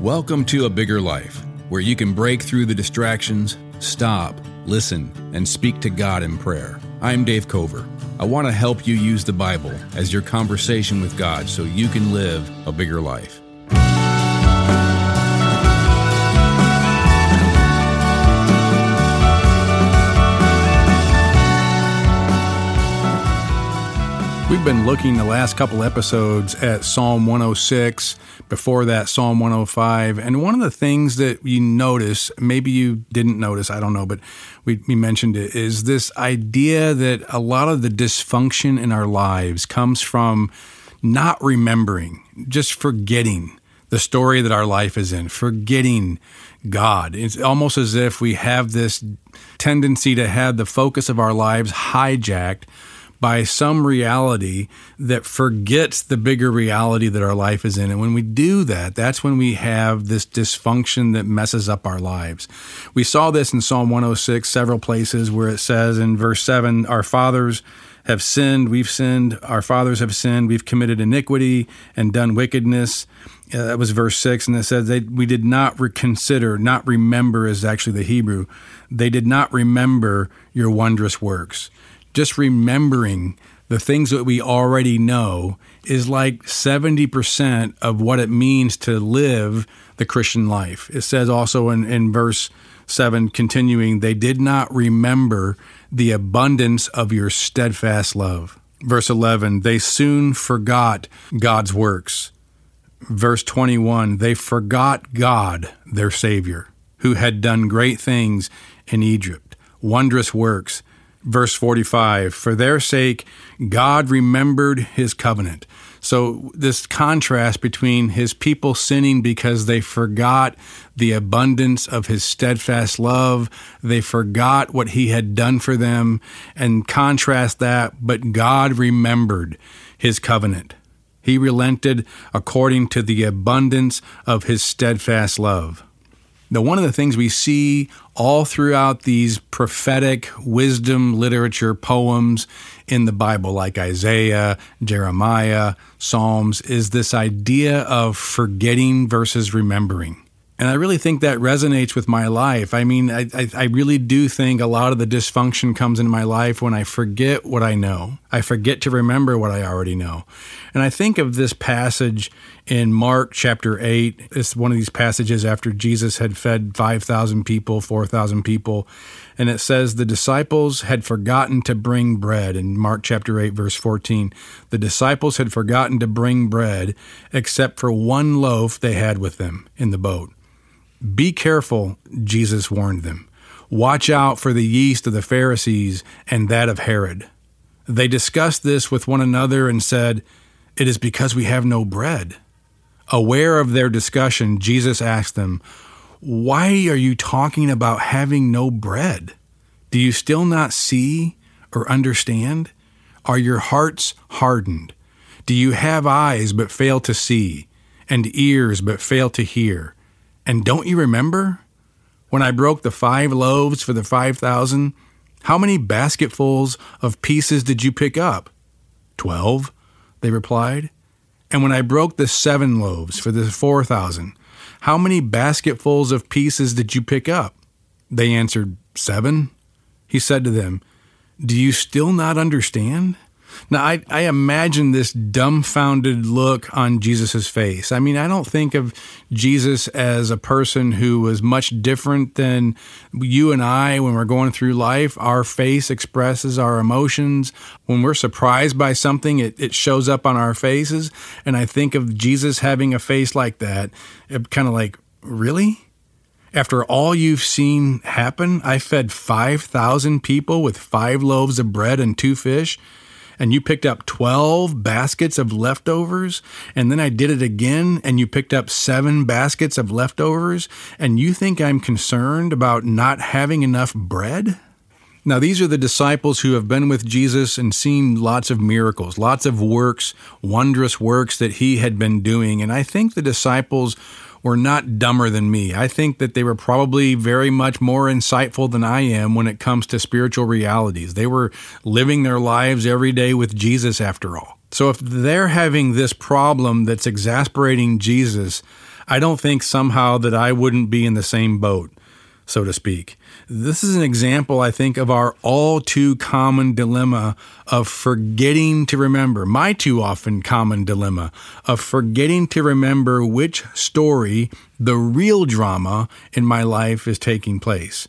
Welcome to A Bigger Life, where you can break through the distractions, stop, listen, and speak to God in prayer. I'm Dave Cover. I want to help you use the Bible as your conversation with God so you can live a bigger life. We've been looking the last couple episodes at Psalm 106, before that, Psalm 105. And one of the things that you notice, maybe you didn't notice, I don't know, but we, we mentioned it, is this idea that a lot of the dysfunction in our lives comes from not remembering, just forgetting the story that our life is in, forgetting God. It's almost as if we have this tendency to have the focus of our lives hijacked by some reality that forgets the bigger reality that our life is in. And when we do that, that's when we have this dysfunction that messes up our lives. We saw this in Psalm 106, several places where it says in verse 7 Our fathers have sinned, we've sinned, our fathers have sinned, we've committed iniquity and done wickedness. Uh, that was verse 6, and it says they, we did not reconsider, not remember is actually the Hebrew. They did not remember your wondrous works just remembering the things that we already know is like 70% of what it means to live the Christian life. It says also in, in verse 7, continuing, they did not remember the abundance of your steadfast love. Verse 11, they soon forgot God's works. Verse 21, they forgot God, their Savior, who had done great things in Egypt, wondrous works verse 45 For their sake, God remembered his covenant. So, this contrast between his people sinning because they forgot the abundance of his steadfast love, they forgot what he had done for them, and contrast that, but God remembered his covenant. He relented according to the abundance of his steadfast love. Now, one of the things we see all throughout these prophetic wisdom literature poems in the Bible, like Isaiah, Jeremiah, Psalms, is this idea of forgetting versus remembering. And I really think that resonates with my life. I mean, I, I, I, really do think a lot of the dysfunction comes in my life when I forget what I know. I forget to remember what I already know. And I think of this passage in Mark chapter 8. It's one of these passages after Jesus had fed 5,000 people, 4,000 people. And it says, The disciples had forgotten to bring bread. In Mark chapter 8, verse 14, the disciples had forgotten to bring bread except for one loaf they had with them in the boat. Be careful, Jesus warned them. Watch out for the yeast of the Pharisees and that of Herod. They discussed this with one another and said, It is because we have no bread. Aware of their discussion, Jesus asked them, Why are you talking about having no bread? Do you still not see or understand? Are your hearts hardened? Do you have eyes but fail to see, and ears but fail to hear? And don't you remember? When I broke the five loaves for the five thousand, how many basketfuls of pieces did you pick up? Twelve, they replied. And when I broke the seven loaves for the four thousand, how many basketfuls of pieces did you pick up? They answered, Seven. He said to them, Do you still not understand? Now, I, I imagine this dumbfounded look on Jesus' face. I mean, I don't think of Jesus as a person who was much different than you and I when we're going through life. Our face expresses our emotions. When we're surprised by something, it, it shows up on our faces. And I think of Jesus having a face like that, kind of like, really? After all you've seen happen, I fed 5,000 people with five loaves of bread and two fish and you picked up 12 baskets of leftovers, and then I did it again and you picked up seven baskets of leftovers, and you think I'm concerned about not having enough bread? Now, these are the disciples who have been with Jesus and seen lots of miracles, lots of works, wondrous works that he had been doing. And I think the disciples were not dumber than me. I think that they were probably very much more insightful than I am when it comes to spiritual realities. They were living their lives every day with Jesus, after all. So if they're having this problem that's exasperating Jesus, I don't think somehow that I wouldn't be in the same boat, so to speak. This is an example, I think, of our all too common dilemma of forgetting to remember, my too often common dilemma of forgetting to remember which story, the real drama in my life, is taking place.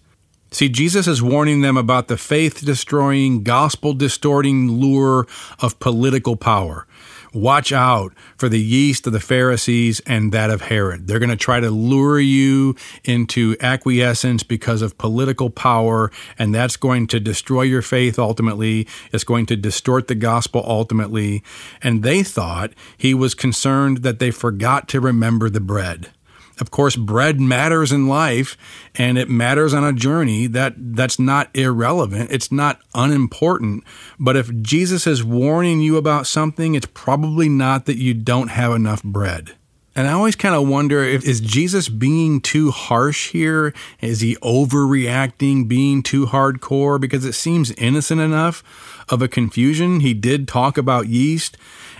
See, Jesus is warning them about the faith destroying, gospel distorting lure of political power. Watch out for the yeast of the Pharisees and that of Herod. They're going to try to lure you into acquiescence because of political power, and that's going to destroy your faith ultimately. It's going to distort the gospel ultimately. And they thought he was concerned that they forgot to remember the bread. Of course, bread matters in life and it matters on a journey. That that's not irrelevant. It's not unimportant. But if Jesus is warning you about something, it's probably not that you don't have enough bread. And I always kind of wonder if is Jesus being too harsh here? Is he overreacting, being too hardcore because it seems innocent enough of a confusion. He did talk about yeast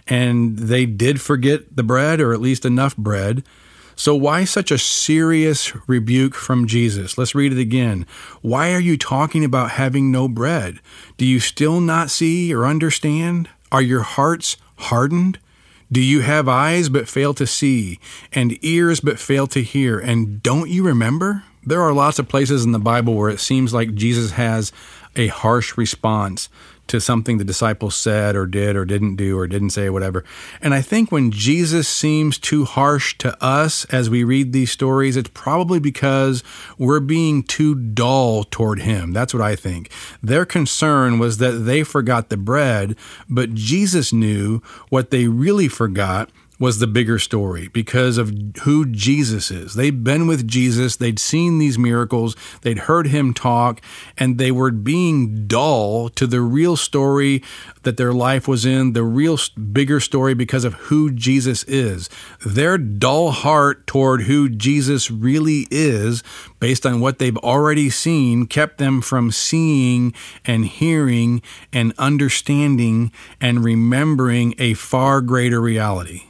and they did forget the bread or at least enough bread. So, why such a serious rebuke from Jesus? Let's read it again. Why are you talking about having no bread? Do you still not see or understand? Are your hearts hardened? Do you have eyes but fail to see, and ears but fail to hear? And don't you remember? There are lots of places in the Bible where it seems like Jesus has a harsh response to something the disciples said or did or didn't do or didn't say, or whatever. And I think when Jesus seems too harsh to us as we read these stories, it's probably because we're being too dull toward him. That's what I think. Their concern was that they forgot the bread, but Jesus knew what they really forgot was the bigger story because of who Jesus is. They'd been with Jesus, they'd seen these miracles, they'd heard him talk, and they were being dull to the real story that their life was in, the real bigger story because of who Jesus is. Their dull heart toward who Jesus really is, based on what they've already seen, kept them from seeing and hearing and understanding and remembering a far greater reality.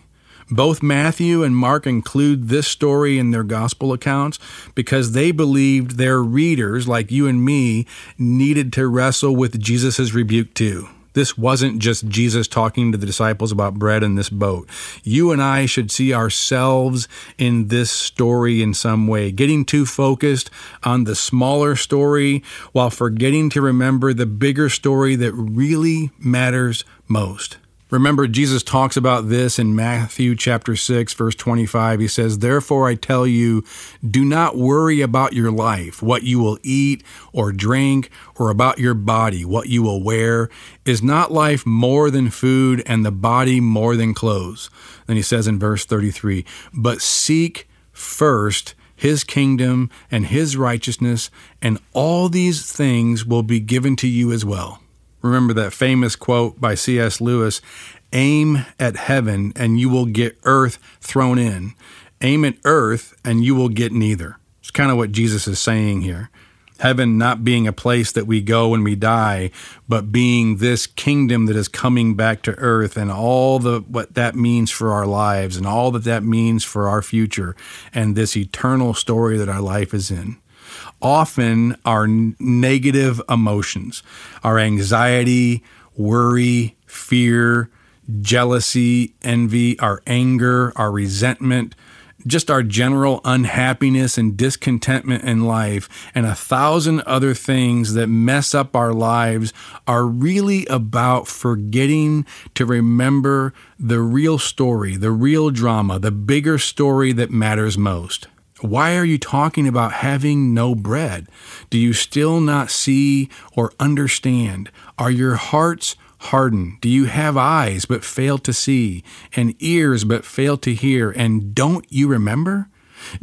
Both Matthew and Mark include this story in their gospel accounts because they believed their readers, like you and me, needed to wrestle with Jesus' rebuke too. This wasn't just Jesus talking to the disciples about bread in this boat. You and I should see ourselves in this story in some way, getting too focused on the smaller story while forgetting to remember the bigger story that really matters most. Remember, Jesus talks about this in Matthew chapter 6, verse 25. He says, Therefore I tell you, do not worry about your life, what you will eat or drink, or about your body, what you will wear. Is not life more than food, and the body more than clothes? Then he says in verse 33, But seek first his kingdom and his righteousness, and all these things will be given to you as well. Remember that famous quote by C.S. Lewis aim at heaven and you will get earth thrown in. Aim at earth and you will get neither. It's kind of what Jesus is saying here. Heaven not being a place that we go when we die, but being this kingdom that is coming back to earth and all the what that means for our lives and all that that means for our future and this eternal story that our life is in often our negative emotions, our anxiety, worry, fear, jealousy, envy, our anger, our resentment, just our general unhappiness and discontentment in life, and a thousand other things that mess up our lives are really about forgetting to remember the real story, the real drama, the bigger story that matters most. Why are you talking about having no bread? Do you still not see or understand? Are your hearts hardened? Do you have eyes but fail to see, and ears but fail to hear? And don't you remember?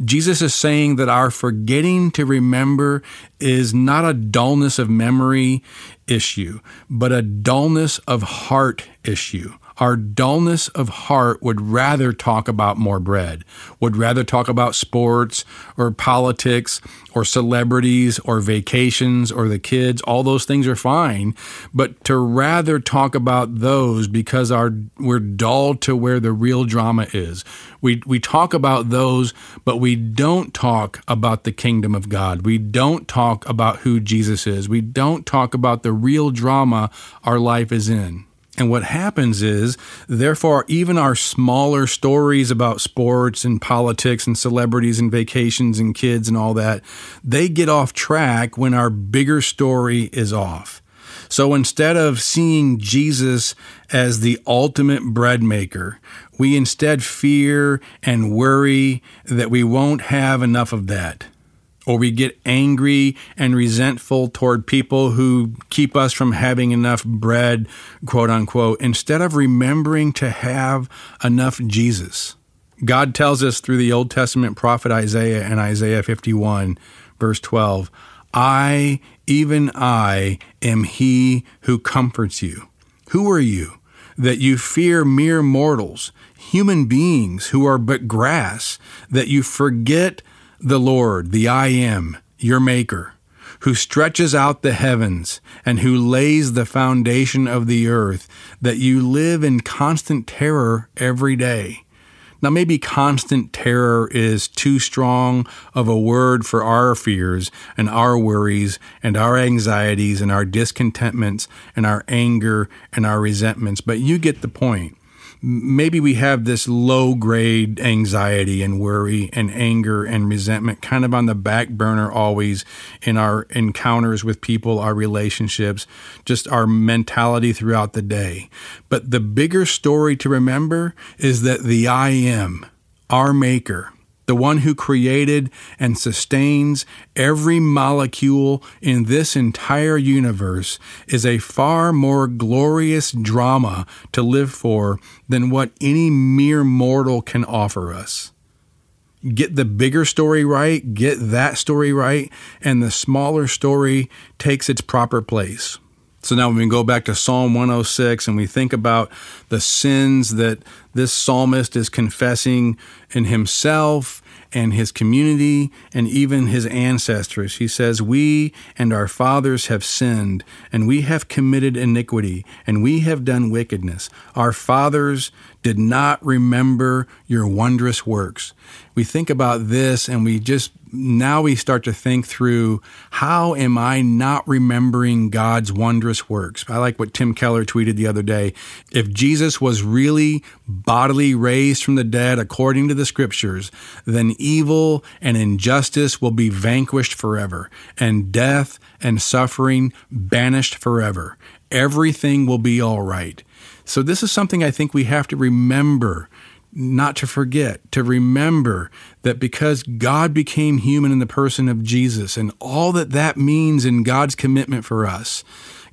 Jesus is saying that our forgetting to remember is not a dullness of memory issue, but a dullness of heart issue. Our dullness of heart would rather talk about more bread, would rather talk about sports or politics or celebrities or vacations or the kids. All those things are fine, but to rather talk about those because our we're dull to where the real drama is. We we talk about those, but we don't talk about the kingdom of God. We don't talk about who Jesus is. We don't talk about the real drama our life is in. And what happens is, therefore, even our smaller stories about sports and politics and celebrities and vacations and kids and all that, they get off track when our bigger story is off. So instead of seeing Jesus as the ultimate bread maker, we instead fear and worry that we won't have enough of that or we get angry and resentful toward people who keep us from having enough bread, quote unquote, instead of remembering to have enough Jesus. God tells us through the Old Testament prophet Isaiah in Isaiah 51, verse 12, I, even I, am he who comforts you. Who are you? That you fear mere mortals, human beings who are but grass, that you forget the Lord, the I am, your Maker, who stretches out the heavens and who lays the foundation of the earth, that you live in constant terror every day. Now, maybe constant terror is too strong of a word for our fears and our worries and our anxieties and our discontentments and our anger and our resentments, but you get the point maybe we have this low grade anxiety and worry and anger and resentment kind of on the back burner always in our encounters with people, our relationships, just our mentality throughout the day. But the bigger story to remember is that the I am, our maker, the one who created and sustains every molecule in this entire universe, is a far more glorious drama to live for than what any mere mortal can offer us. Get the bigger story right, get that story right, and the smaller story takes its proper place. So now when we go back to Psalm 106 and we think about the sins that this psalmist is confessing in himself and his community and even his ancestors. He says, We and our fathers have sinned, and we have committed iniquity, and we have done wickedness. Our fathers did not remember your wondrous works. We think about this and we just now we start to think through how am I not remembering God's wondrous works? I like what Tim Keller tweeted the other day. If Jesus was really bodily raised from the dead according to the scriptures, then evil and injustice will be vanquished forever, and death and suffering banished forever. Everything will be all right. So, this is something I think we have to remember, not to forget, to remember that because God became human in the person of Jesus and all that that means in God's commitment for us,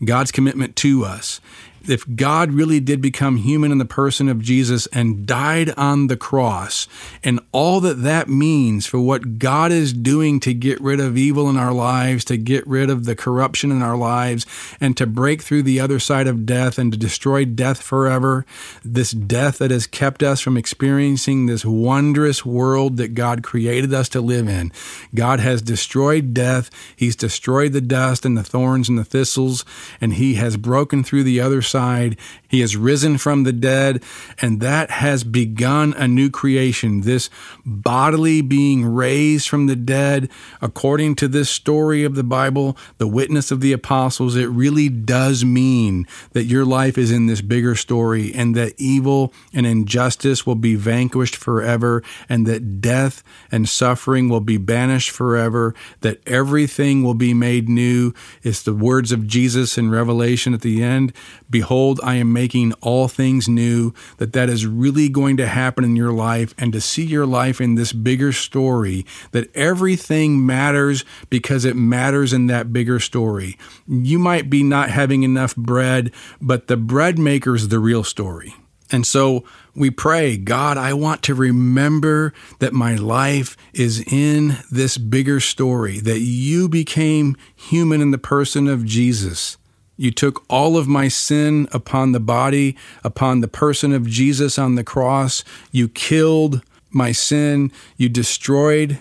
God's commitment to us, if God really did become human in the person of Jesus and died on the cross, and all that that means for what God is doing to get rid of evil in our lives, to get rid of the corruption in our lives, and to break through the other side of death and to destroy death forever, this death that has kept us from experiencing this wondrous world that God created us to live in. God has destroyed death, He's destroyed the dust and the thorns and the thistles, and He has broken through the other side side he has risen from the dead, and that has begun a new creation. This bodily being raised from the dead, according to this story of the Bible, the witness of the apostles, it really does mean that your life is in this bigger story and that evil and injustice will be vanquished forever and that death and suffering will be banished forever, that everything will be made new. It's the words of Jesus in Revelation at the end. Behold, I am making all things new, that that is really going to happen in your life, and to see your life in this bigger story, that everything matters because it matters in that bigger story. You might be not having enough bread, but the bread maker is the real story. And so we pray, God, I want to remember that my life is in this bigger story, that you became human in the person of Jesus You took all of my sin upon the body, upon the person of Jesus on the cross. You killed my sin. You destroyed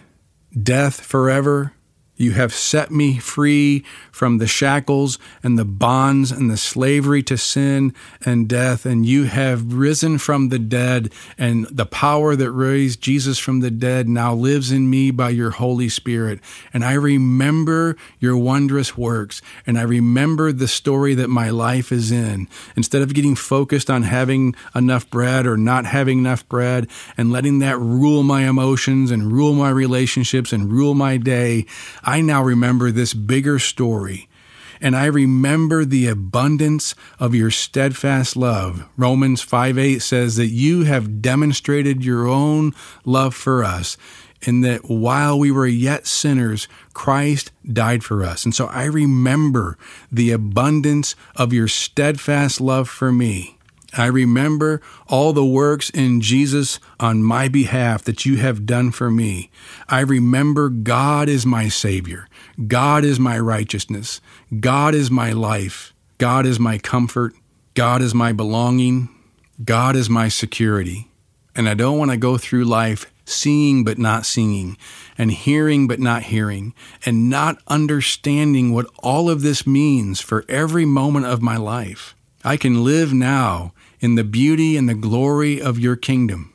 death forever. You have set me free from the shackles and the bonds and the slavery to sin and death, and you have risen from the dead, and the power that raised Jesus from the dead now lives in me by your Holy Spirit. And I remember your wondrous works, and I remember the story that my life is in. Instead of getting focused on having enough bread or not having enough bread and letting that rule my emotions and rule my relationships and rule my day, now remember this bigger story. And I remember the abundance of your steadfast love. Romans 5 8 says that you have demonstrated your own love for us, in that while we were yet sinners, Christ died for us. And so I remember the abundance of your steadfast love for me. I remember all the works in Jesus on my behalf that you have done for me. I remember God is my Savior. God is my righteousness. God is my life. God is my comfort. God is my belonging. God is my security. And I don't want to go through life seeing but not seeing, and hearing but not hearing, and not understanding what all of this means for every moment of my life. I can live now in the beauty and the glory of your kingdom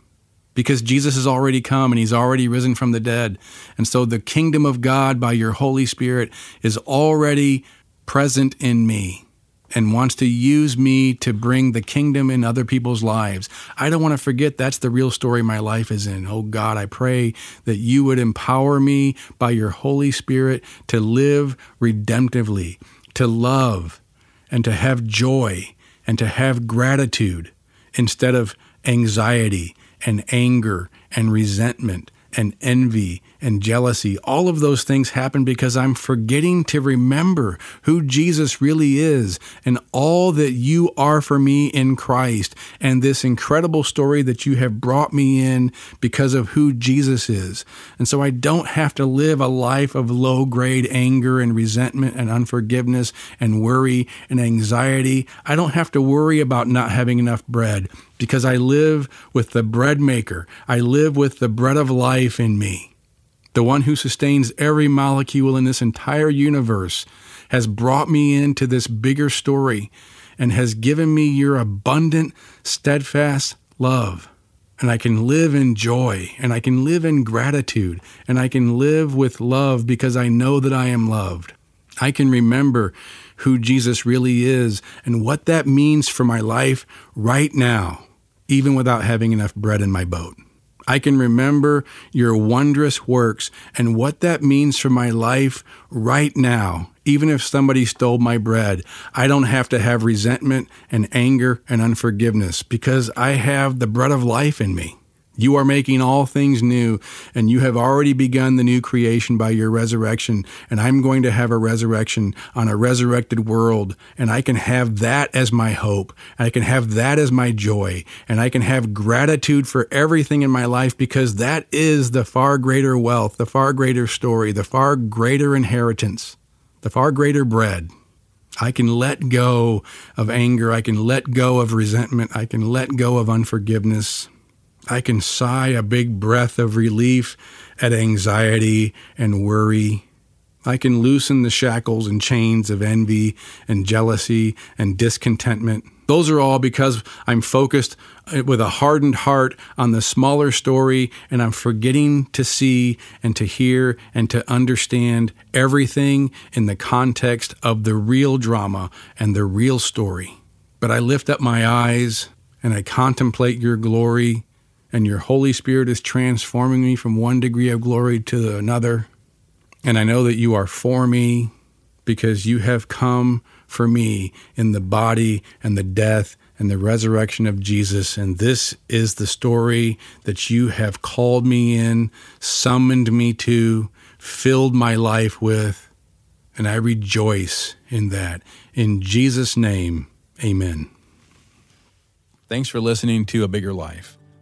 because Jesus has already come and he's already risen from the dead. And so the kingdom of God by your Holy Spirit is already present in me and wants to use me to bring the kingdom in other people's lives. I don't want to forget that's the real story my life is in. Oh God, I pray that you would empower me by your Holy Spirit to live redemptively, to love, and to have joy and to have gratitude instead of anxiety and anger and resentment and envy and jealousy. All of those things happen because I'm forgetting to remember who Jesus really is and all that you are for me in Christ and this incredible story that you have brought me in because of who Jesus is. And so I don't have to live a life of low grade anger and resentment and unforgiveness and worry and anxiety. I don't have to worry about not having enough bread because I live with the bread maker. I live with the bread of life in me. The one who sustains every molecule in this entire universe has brought me into this bigger story and has given me your abundant, steadfast love. And I can live in joy and I can live in gratitude and I can live with love because I know that I am loved. I can remember who Jesus really is and what that means for my life right now even without having enough bread in my boat. I can remember your wondrous works and what that means for my life right now. Even if somebody stole my bread, I don't have to have resentment and anger and unforgiveness because I have the bread of life in me. You are making all things new, and you have already begun the new creation by your resurrection. And I'm going to have a resurrection on a resurrected world, and I can have that as my hope. I can have that as my joy, and I can have gratitude for everything in my life because that is the far greater wealth, the far greater story, the far greater inheritance, the far greater bread. I can let go of anger. I can let go of resentment. I can let go of unforgiveness. I can sigh a big breath of relief at anxiety and worry. I can loosen the shackles and chains of envy and jealousy and discontentment. Those are all because I'm focused uh, with a hardened heart on the smaller story and I'm forgetting to see and to hear and to understand everything in the context of the real drama and the real story. But I lift up my eyes and I contemplate your glory and your Holy Spirit is transforming me from one degree of glory to another. And I know that you are for me because you have come for me in the body and the death and the resurrection of Jesus. And this is the story that you have called me in, summoned me to, filled my life with. And I rejoice in that. In Jesus' name, amen. Thanks for listening to A Bigger Life